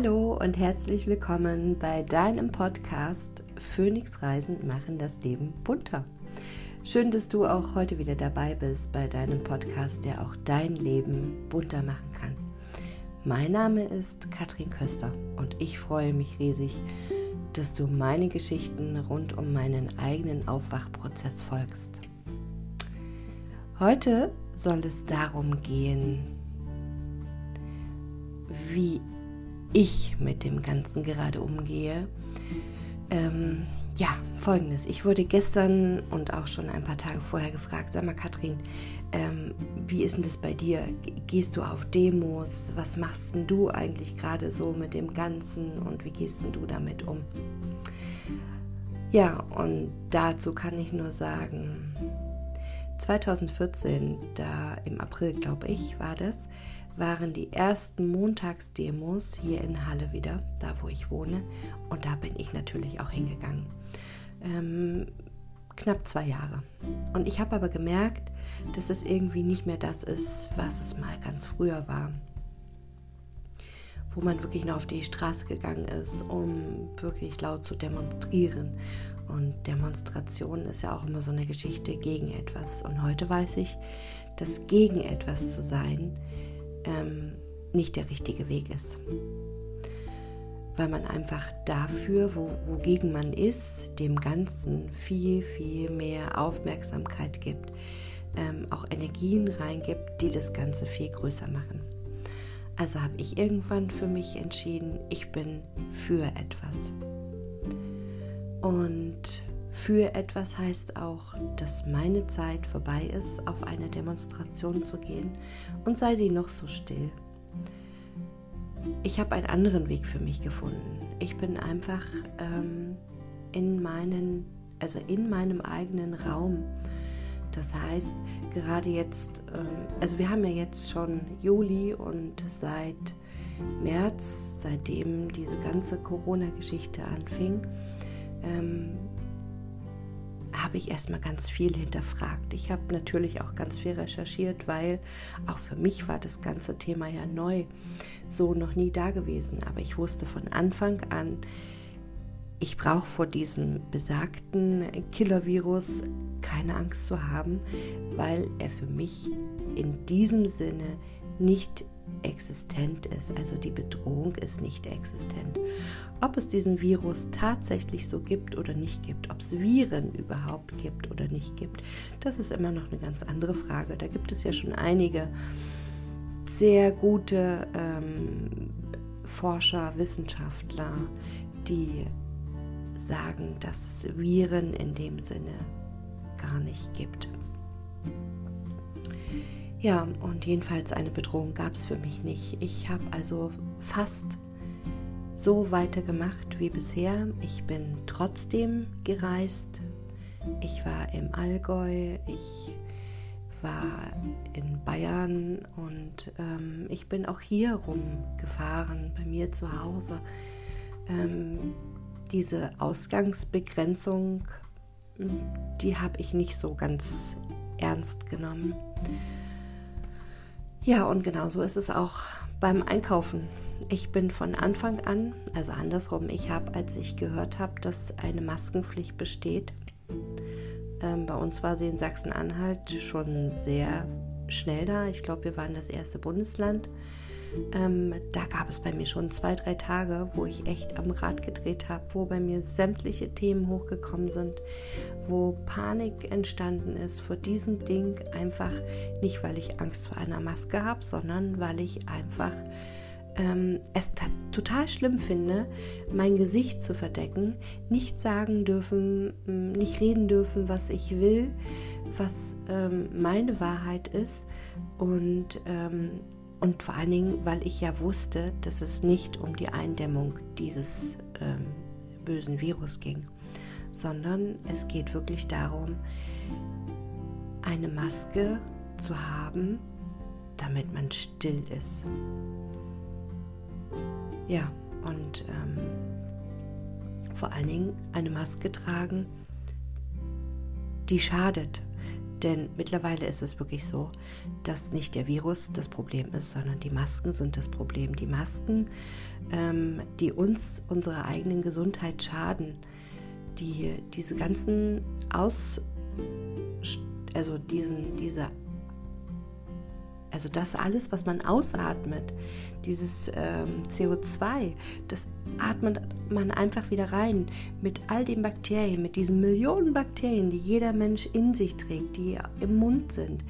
Hallo und herzlich willkommen bei deinem Podcast Phoenix Reisen machen das Leben bunter. Schön, dass du auch heute wieder dabei bist bei deinem Podcast, der auch dein Leben bunter machen kann. Mein Name ist Katrin Köster und ich freue mich riesig, dass du meine Geschichten rund um meinen eigenen Aufwachprozess folgst. Heute soll es darum gehen, wie ich mit dem Ganzen gerade umgehe. Ähm, ja, folgendes. Ich wurde gestern und auch schon ein paar Tage vorher gefragt, sag mal Katrin, ähm, wie ist denn das bei dir? Gehst du auf Demos? Was machst denn du eigentlich gerade so mit dem Ganzen und wie gehst denn du damit um? Ja, und dazu kann ich nur sagen, 2014, da im April glaube ich, war das, waren die ersten Montagsdemos hier in Halle wieder, da wo ich wohne. Und da bin ich natürlich auch hingegangen. Ähm, knapp zwei Jahre. Und ich habe aber gemerkt, dass es irgendwie nicht mehr das ist, was es mal ganz früher war. Wo man wirklich noch auf die Straße gegangen ist, um wirklich laut zu demonstrieren. Und Demonstration ist ja auch immer so eine Geschichte gegen etwas. Und heute weiß ich, dass gegen etwas zu sein ähm, nicht der richtige Weg ist. Weil man einfach dafür, wo, wogegen man ist, dem Ganzen viel, viel mehr Aufmerksamkeit gibt, ähm, auch Energien reingibt, die das Ganze viel größer machen. Also habe ich irgendwann für mich entschieden, ich bin für etwas. Und für etwas heißt auch, dass meine Zeit vorbei ist, auf eine Demonstration zu gehen und sei sie noch so still. Ich habe einen anderen Weg für mich gefunden. Ich bin einfach ähm, in meinen, also in meinem eigenen Raum. Das heißt, gerade jetzt, ähm, also wir haben ja jetzt schon Juli und seit März, seitdem diese ganze Corona-Geschichte anfing, ähm, habe ich erstmal ganz viel hinterfragt. Ich habe natürlich auch ganz viel recherchiert, weil auch für mich war das ganze Thema ja neu, so noch nie da gewesen. Aber ich wusste von Anfang an, ich brauche vor diesem besagten Killer-Virus keine Angst zu haben, weil er für mich in diesem Sinne nicht existent ist. Also die Bedrohung ist nicht existent. Ob es diesen Virus tatsächlich so gibt oder nicht gibt, ob es Viren überhaupt gibt oder nicht gibt, das ist immer noch eine ganz andere Frage. Da gibt es ja schon einige sehr gute ähm, Forscher, Wissenschaftler, die sagen, dass es Viren in dem Sinne gar nicht gibt. Ja, und jedenfalls eine Bedrohung gab es für mich nicht. Ich habe also fast so weitergemacht wie bisher. Ich bin trotzdem gereist. Ich war im Allgäu, ich war in Bayern und ähm, ich bin auch hier rumgefahren, bei mir zu Hause. Ähm, diese Ausgangsbegrenzung, die habe ich nicht so ganz ernst genommen. Ja, und genauso ist es auch beim Einkaufen. Ich bin von Anfang an, also andersrum, ich habe, als ich gehört habe, dass eine Maskenpflicht besteht, ähm, bei uns war sie in Sachsen-Anhalt schon sehr schnell da. Ich glaube, wir waren das erste Bundesland. Ähm, da gab es bei mir schon zwei, drei Tage, wo ich echt am Rad gedreht habe, wo bei mir sämtliche Themen hochgekommen sind, wo Panik entstanden ist vor diesem Ding, einfach nicht, weil ich Angst vor einer Maske habe, sondern weil ich einfach ähm, es total schlimm finde, mein Gesicht zu verdecken, nicht sagen dürfen, nicht reden dürfen, was ich will, was ähm, meine Wahrheit ist. Und ähm, und vor allen Dingen, weil ich ja wusste, dass es nicht um die Eindämmung dieses ähm, bösen Virus ging, sondern es geht wirklich darum, eine Maske zu haben, damit man still ist. Ja, und ähm, vor allen Dingen eine Maske tragen, die schadet, Denn mittlerweile ist es wirklich so, dass nicht der Virus das Problem ist, sondern die Masken sind das Problem. Die Masken, ähm, die uns, unserer eigenen Gesundheit schaden, die diese ganzen Aus, also diesen, diese also das alles, was man ausatmet, dieses ähm, CO2, das atmet man einfach wieder rein mit all den Bakterien, mit diesen Millionen Bakterien, die jeder Mensch in sich trägt, die im Mund sind.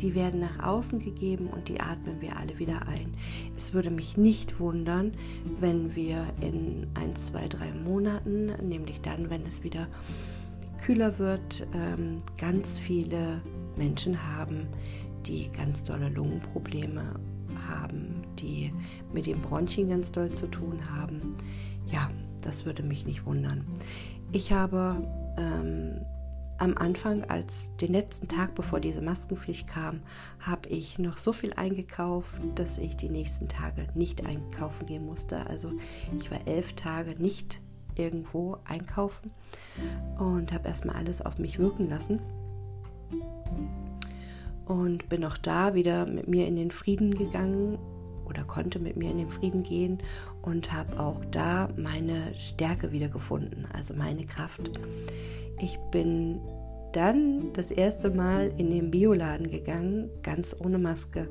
Die werden nach außen gegeben und die atmen wir alle wieder ein. Es würde mich nicht wundern, wenn wir in ein, zwei, drei Monaten, nämlich dann, wenn es wieder kühler wird, ähm, ganz viele Menschen haben, die ganz dolle Lungenprobleme haben, die mit den Bronchien ganz doll zu tun haben. Ja, das würde mich nicht wundern. Ich habe ähm, am Anfang, als den letzten Tag, bevor diese Maskenpflicht kam, habe ich noch so viel eingekauft, dass ich die nächsten Tage nicht einkaufen gehen musste. Also ich war elf Tage nicht irgendwo einkaufen und habe erstmal alles auf mich wirken lassen und bin auch da wieder mit mir in den Frieden gegangen oder konnte mit mir in den Frieden gehen und habe auch da meine Stärke wieder gefunden, also meine Kraft. Ich bin dann das erste Mal in den Bioladen gegangen, ganz ohne Maske.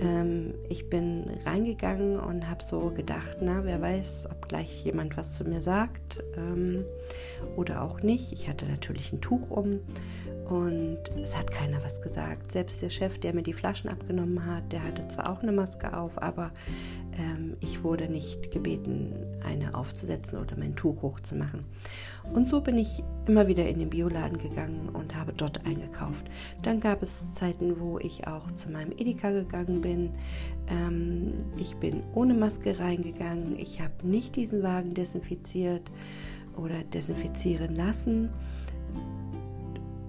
Ähm, ich bin reingegangen und habe so gedacht, na, wer weiß, ob gleich jemand was zu mir sagt ähm, oder auch nicht. Ich hatte natürlich ein Tuch um und es hat keiner was gesagt. Selbst der Chef, der mir die Flaschen abgenommen hat, der hatte zwar auch eine Maske auf, aber ähm, ich wurde nicht gebeten, eine aufzusetzen oder mein Tuch hochzumachen. Und so bin ich immer wieder in den Bioladen gegangen und habe dort eingekauft. Dann gab es Zeiten, wo ich auch zu meinem Edeka gegangen bin. Ähm, ich bin ohne Maske reingegangen. Ich habe nicht diesen Wagen desinfiziert oder desinfizieren lassen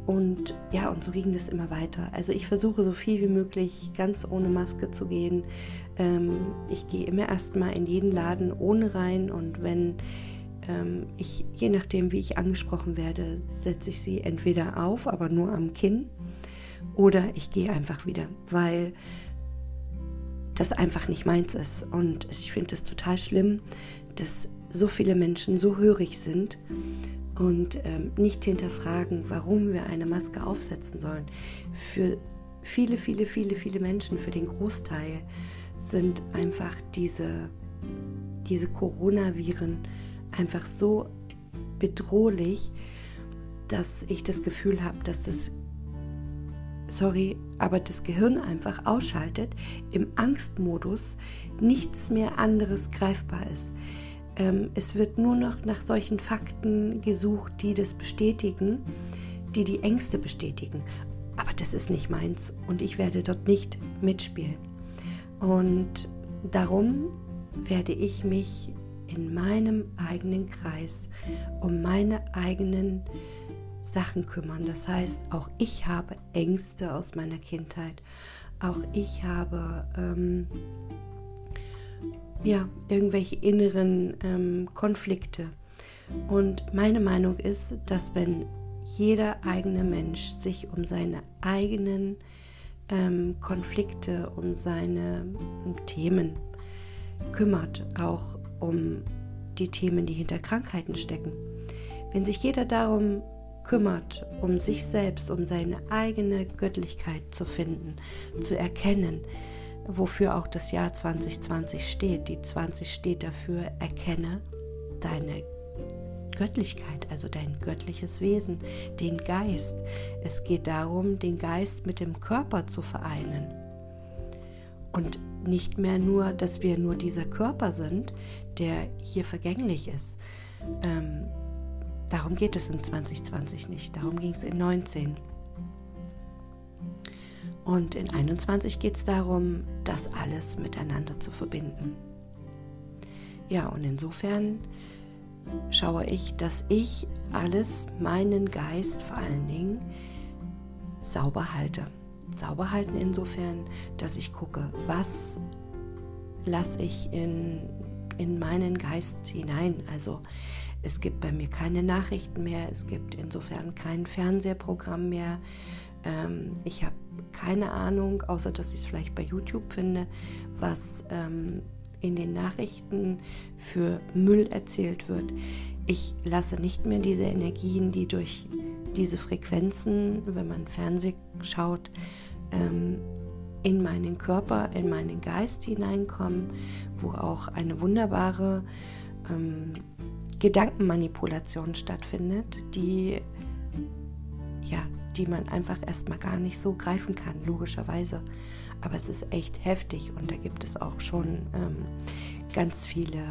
und ja, und so ging das immer weiter. Also ich versuche so viel wie möglich ganz ohne Maske zu gehen. Ähm, ich gehe immer erstmal in jeden Laden ohne rein und wenn ähm, ich, je nachdem wie ich angesprochen werde, setze ich sie entweder auf, aber nur am Kinn, oder ich gehe einfach wieder, weil das einfach nicht meins ist. Und ich finde es total schlimm, dass so viele Menschen so hörig sind und ähm, nicht hinterfragen, warum wir eine Maske aufsetzen sollen. Für viele, viele, viele, viele Menschen, für den Großteil sind einfach diese, diese Coronaviren einfach so bedrohlich, dass ich das Gefühl habe, dass das, sorry, aber das Gehirn einfach ausschaltet, im Angstmodus nichts mehr anderes greifbar ist. Ähm, es wird nur noch nach solchen Fakten gesucht, die das bestätigen, die die Ängste bestätigen. Aber das ist nicht meins und ich werde dort nicht mitspielen. Und darum werde ich mich in meinem eigenen Kreis um meine eigenen Sachen kümmern. Das heißt, auch ich habe Ängste aus meiner Kindheit. Auch ich habe ähm, ja, irgendwelche inneren ähm, Konflikte. Und meine Meinung ist, dass wenn jeder eigene Mensch sich um seine eigenen ähm, Konflikte, um seine um Themen kümmert, auch um die Themen, die hinter Krankheiten stecken. Wenn sich jeder darum kümmert, um sich selbst, um seine eigene Göttlichkeit zu finden, zu erkennen, wofür auch das Jahr 2020 steht. Die 20 steht dafür, erkenne deine Göttlichkeit, also dein göttliches Wesen, den Geist. Es geht darum, den Geist mit dem Körper zu vereinen. Und nicht mehr nur, dass wir nur dieser Körper sind, der hier vergänglich ist. Ähm, darum geht es in 2020 nicht, darum ging es in 19. Und in 21 geht es darum, das alles miteinander zu verbinden. Ja, und insofern schaue ich, dass ich alles, meinen Geist vor allen Dingen, sauber halte. Sauber halten insofern, dass ich gucke, was lasse ich in, in meinen Geist hinein. Also es gibt bei mir keine Nachrichten mehr, es gibt insofern kein Fernsehprogramm mehr, Ähm, ich habe keine Ahnung, außer dass ich es vielleicht bei YouTube finde, was ähm, in den Nachrichten für Müll erzählt wird. Ich lasse nicht mehr diese Energien, die durch diese Frequenzen, wenn man Fernsehen schaut, ähm, in meinen Körper, in meinen Geist hineinkommen, wo auch eine wunderbare ähm, Gedankenmanipulation stattfindet, die ja, die man einfach erstmal gar nicht so greifen kann, logischerweise. Aber es ist echt heftig und da gibt es auch schon ähm, ganz viele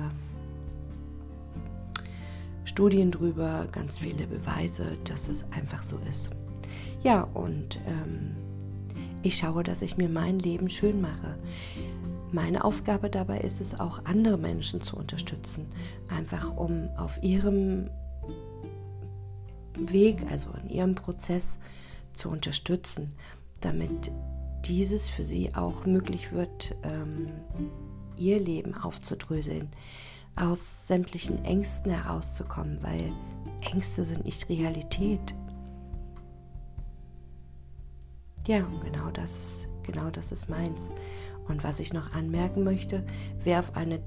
Studien drüber, ganz viele Beweise, dass es einfach so ist. Ja, und ähm, ich schaue, dass ich mir mein Leben schön mache. Meine Aufgabe dabei ist es auch, andere Menschen zu unterstützen, einfach um auf ihrem Weg, also in ihrem Prozess zu unterstützen, damit dieses für sie auch möglich wird, ähm, ihr Leben aufzudröseln, aus sämtlichen Ängsten herauszukommen, weil Ängste sind nicht Realität. Ja, genau das ist genau das ist meins. Und was ich noch anmerken möchte, wäre auf eine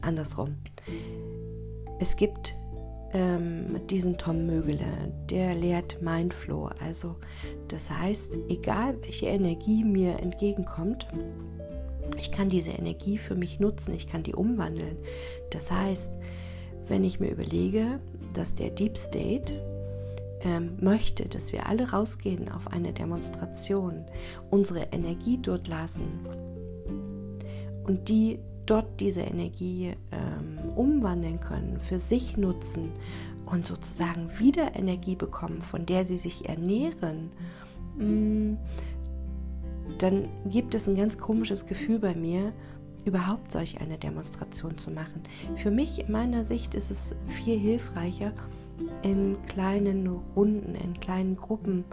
andersrum. Es gibt ähm, diesen Tom Mögele, der lehrt Mindflow. Also das heißt, egal welche Energie mir entgegenkommt, ich kann diese Energie für mich nutzen, ich kann die umwandeln. Das heißt, wenn ich mir überlege, dass der Deep State ähm, möchte, dass wir alle rausgehen auf eine Demonstration, unsere Energie dort lassen und die dort diese Energie ähm, umwandeln können, für sich nutzen und sozusagen wieder Energie bekommen, von der sie sich ernähren, mm, dann gibt es ein ganz komisches Gefühl bei mir, überhaupt solch eine Demonstration zu machen. Für mich, in meiner Sicht, ist es viel hilfreicher, in kleinen Runden, in kleinen Gruppen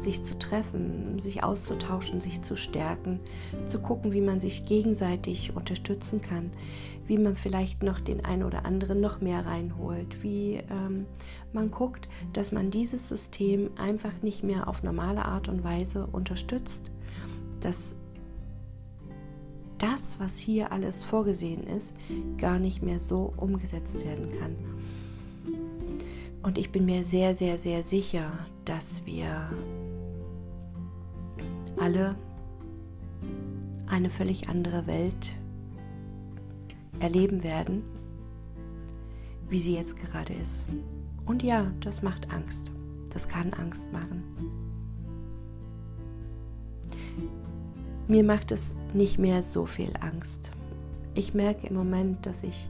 sich zu treffen, sich auszutauschen, sich zu stärken, zu gucken, wie man sich gegenseitig unterstützen kann, wie man vielleicht noch den einen oder anderen noch mehr reinholt, wie ähm, man guckt, dass man dieses System einfach nicht mehr auf normale Art und Weise unterstützt, dass das, was hier alles vorgesehen ist, gar nicht mehr so umgesetzt werden kann. Und ich bin mir sehr, sehr, sehr sicher, dass wir alle eine völlig andere Welt erleben werden, wie sie jetzt gerade ist. Und ja, das macht Angst. Das kann Angst machen. Mir macht es nicht mehr so viel Angst. Ich merke im Moment, dass ich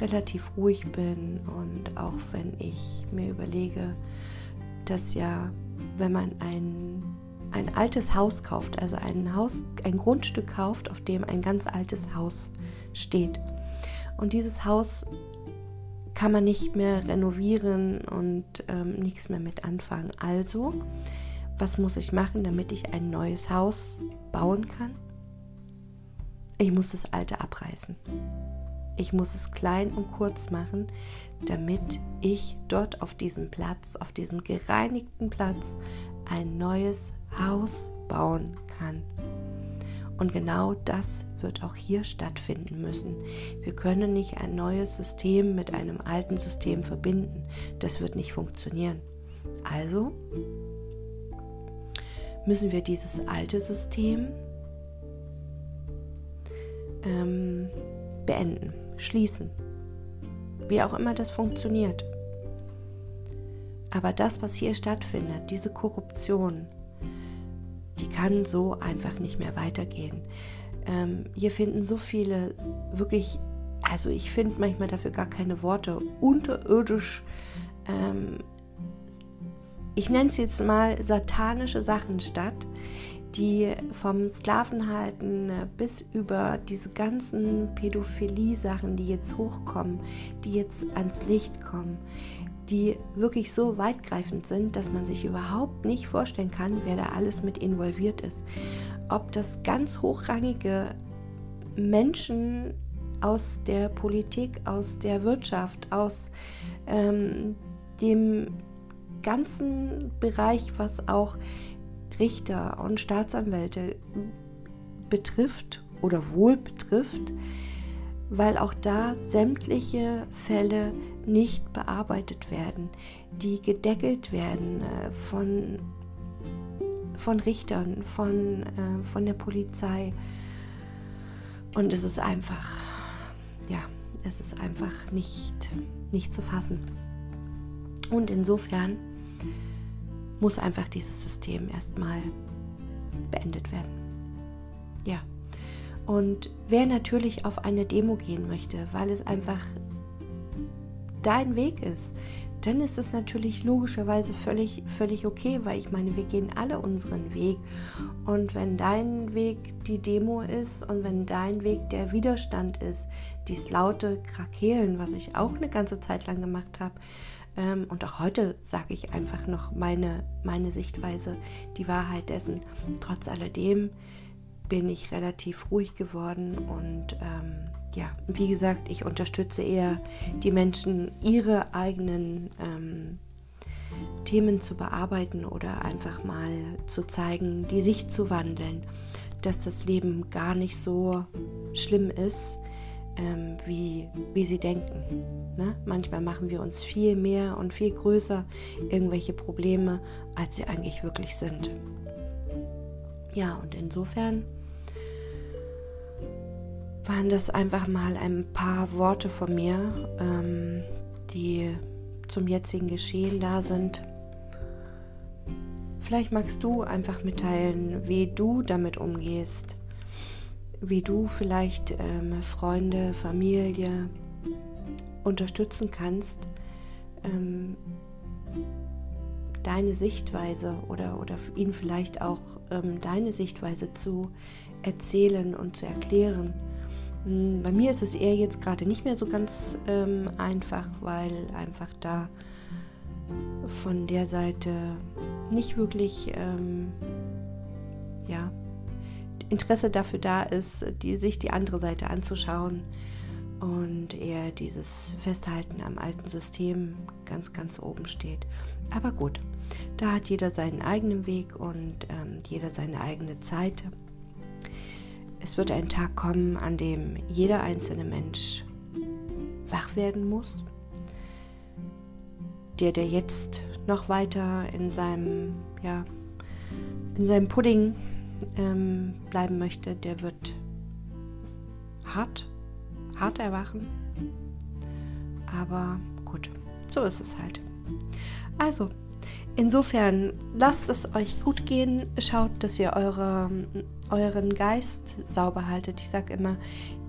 relativ ruhig bin und auch wenn ich mir überlege, dass ja, wenn man ein, ein altes Haus kauft, also ein Haus, ein Grundstück kauft, auf dem ein ganz altes Haus steht. Und dieses Haus kann man nicht mehr renovieren und ähm, nichts mehr mit anfangen. Also, was muss ich machen, damit ich ein neues Haus bauen kann? Ich muss das alte abreißen. Ich muss es klein und kurz machen, damit ich dort auf diesem Platz, auf diesem gereinigten Platz, ein neues Haus bauen kann. Und genau das wird auch hier stattfinden müssen. Wir können nicht ein neues System mit einem alten System verbinden. Das wird nicht funktionieren. Also müssen wir dieses alte System ähm, beenden schließen. Wie auch immer das funktioniert. Aber das, was hier stattfindet, diese Korruption, die kann so einfach nicht mehr weitergehen. Ähm, hier finden so viele wirklich, also ich finde manchmal dafür gar keine Worte, unterirdisch, ähm, ich nenne es jetzt mal satanische Sachen statt, die vom Sklavenhalten bis über diese ganzen Pädophilie-Sachen, die jetzt hochkommen, die jetzt ans Licht kommen, die wirklich so weitgreifend sind, dass man sich überhaupt nicht vorstellen kann, wer da alles mit involviert ist. Ob das ganz hochrangige Menschen aus der Politik, aus der Wirtschaft, aus ähm, dem ganzen Bereich, was auch Richter und Staatsanwälte betrifft oder wohl betrifft, weil auch da sämtliche Fälle nicht bearbeitet werden, die gedeckelt werden äh, von, von Richtern, von, äh, von der Polizei. Und es ist einfach, ja, es ist einfach nicht, nicht zu fassen. Und insofern muss einfach dieses System erstmal beendet werden. Ja. Und wer natürlich auf eine Demo gehen möchte, weil es einfach dein Weg ist, dann ist es natürlich logischerweise völlig, völlig okay, weil ich meine, wir gehen alle unseren Weg. Und wenn dein Weg die Demo ist und wenn dein Weg der Widerstand ist, dies laute Krakehlen, was ich auch eine ganze Zeit lang gemacht habe, ähm, und auch heute sage ich einfach noch meine, meine Sichtweise, die Wahrheit dessen. Trotz alledem bin ich relativ ruhig geworden und ähm, ja, wie gesagt, ich unterstütze eher die Menschen, ihre eigenen ähm, Themen zu bearbeiten oder einfach mal zu zeigen, die Sicht zu wandeln, dass das Leben gar nicht so schlimm ist, ähm, wie, wie sie denken. Ne? Manchmal machen wir uns viel mehr und viel größer irgendwelche Probleme, als sie eigentlich wirklich sind. Ja, und insofern waren das einfach mal ein paar Worte von mir, ähm, die zum jetzigen Geschehen da sind. Vielleicht magst du einfach mitteilen, wie du damit umgehst, wie du vielleicht ähm, Freunde, Familie unterstützen kannst, ähm, deine Sichtweise oder, oder ihnen vielleicht auch ähm, deine Sichtweise zu erzählen und zu erklären. Hm, bei mir ist es eher jetzt gerade nicht mehr so ganz ähm, einfach, weil einfach da von der Seite nicht wirklich ähm, ja, Interesse dafür da ist, die, sich die andere Seite anzuschauen und eher dieses Festhalten am alten System ganz, ganz oben steht. Aber gut, da hat jeder seinen eigenen Weg und ähm, jeder seine eigene Zeit. Es wird ein Tag kommen, an dem jeder einzelne Mensch wach werden muss. Der, der jetzt noch weiter in seinem, ja, in seinem Pudding ähm, bleiben möchte, der wird hart, hart erwachen. Aber gut, so ist es halt. Also, insofern lasst es euch gut gehen. Schaut, dass ihr eure, euren Geist sauber haltet. Ich sage immer,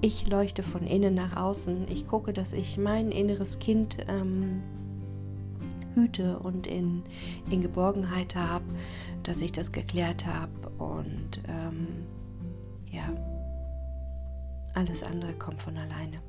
ich leuchte von innen nach außen. Ich gucke, dass ich mein inneres Kind ähm, hüte und in, in Geborgenheit habe, dass ich das geklärt habe und ähm, ja, alles andere kommt von alleine.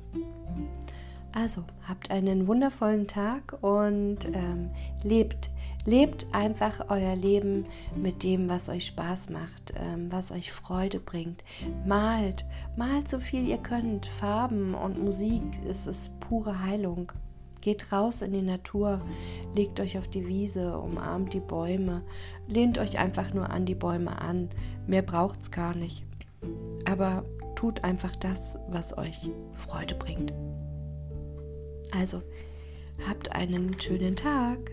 Also, habt einen wundervollen Tag und ähm, lebt, lebt einfach euer Leben mit dem, was euch Spaß macht, ähm, was euch Freude bringt. Malt, malt so viel ihr könnt. Farben und Musik, es ist pure Heilung. Geht raus in die Natur, legt euch auf die Wiese, umarmt die Bäume, lehnt euch einfach nur an die Bäume an. Mehr braucht's gar nicht. Aber tut einfach das, was euch Freude bringt. Also, habt einen schönen Tag.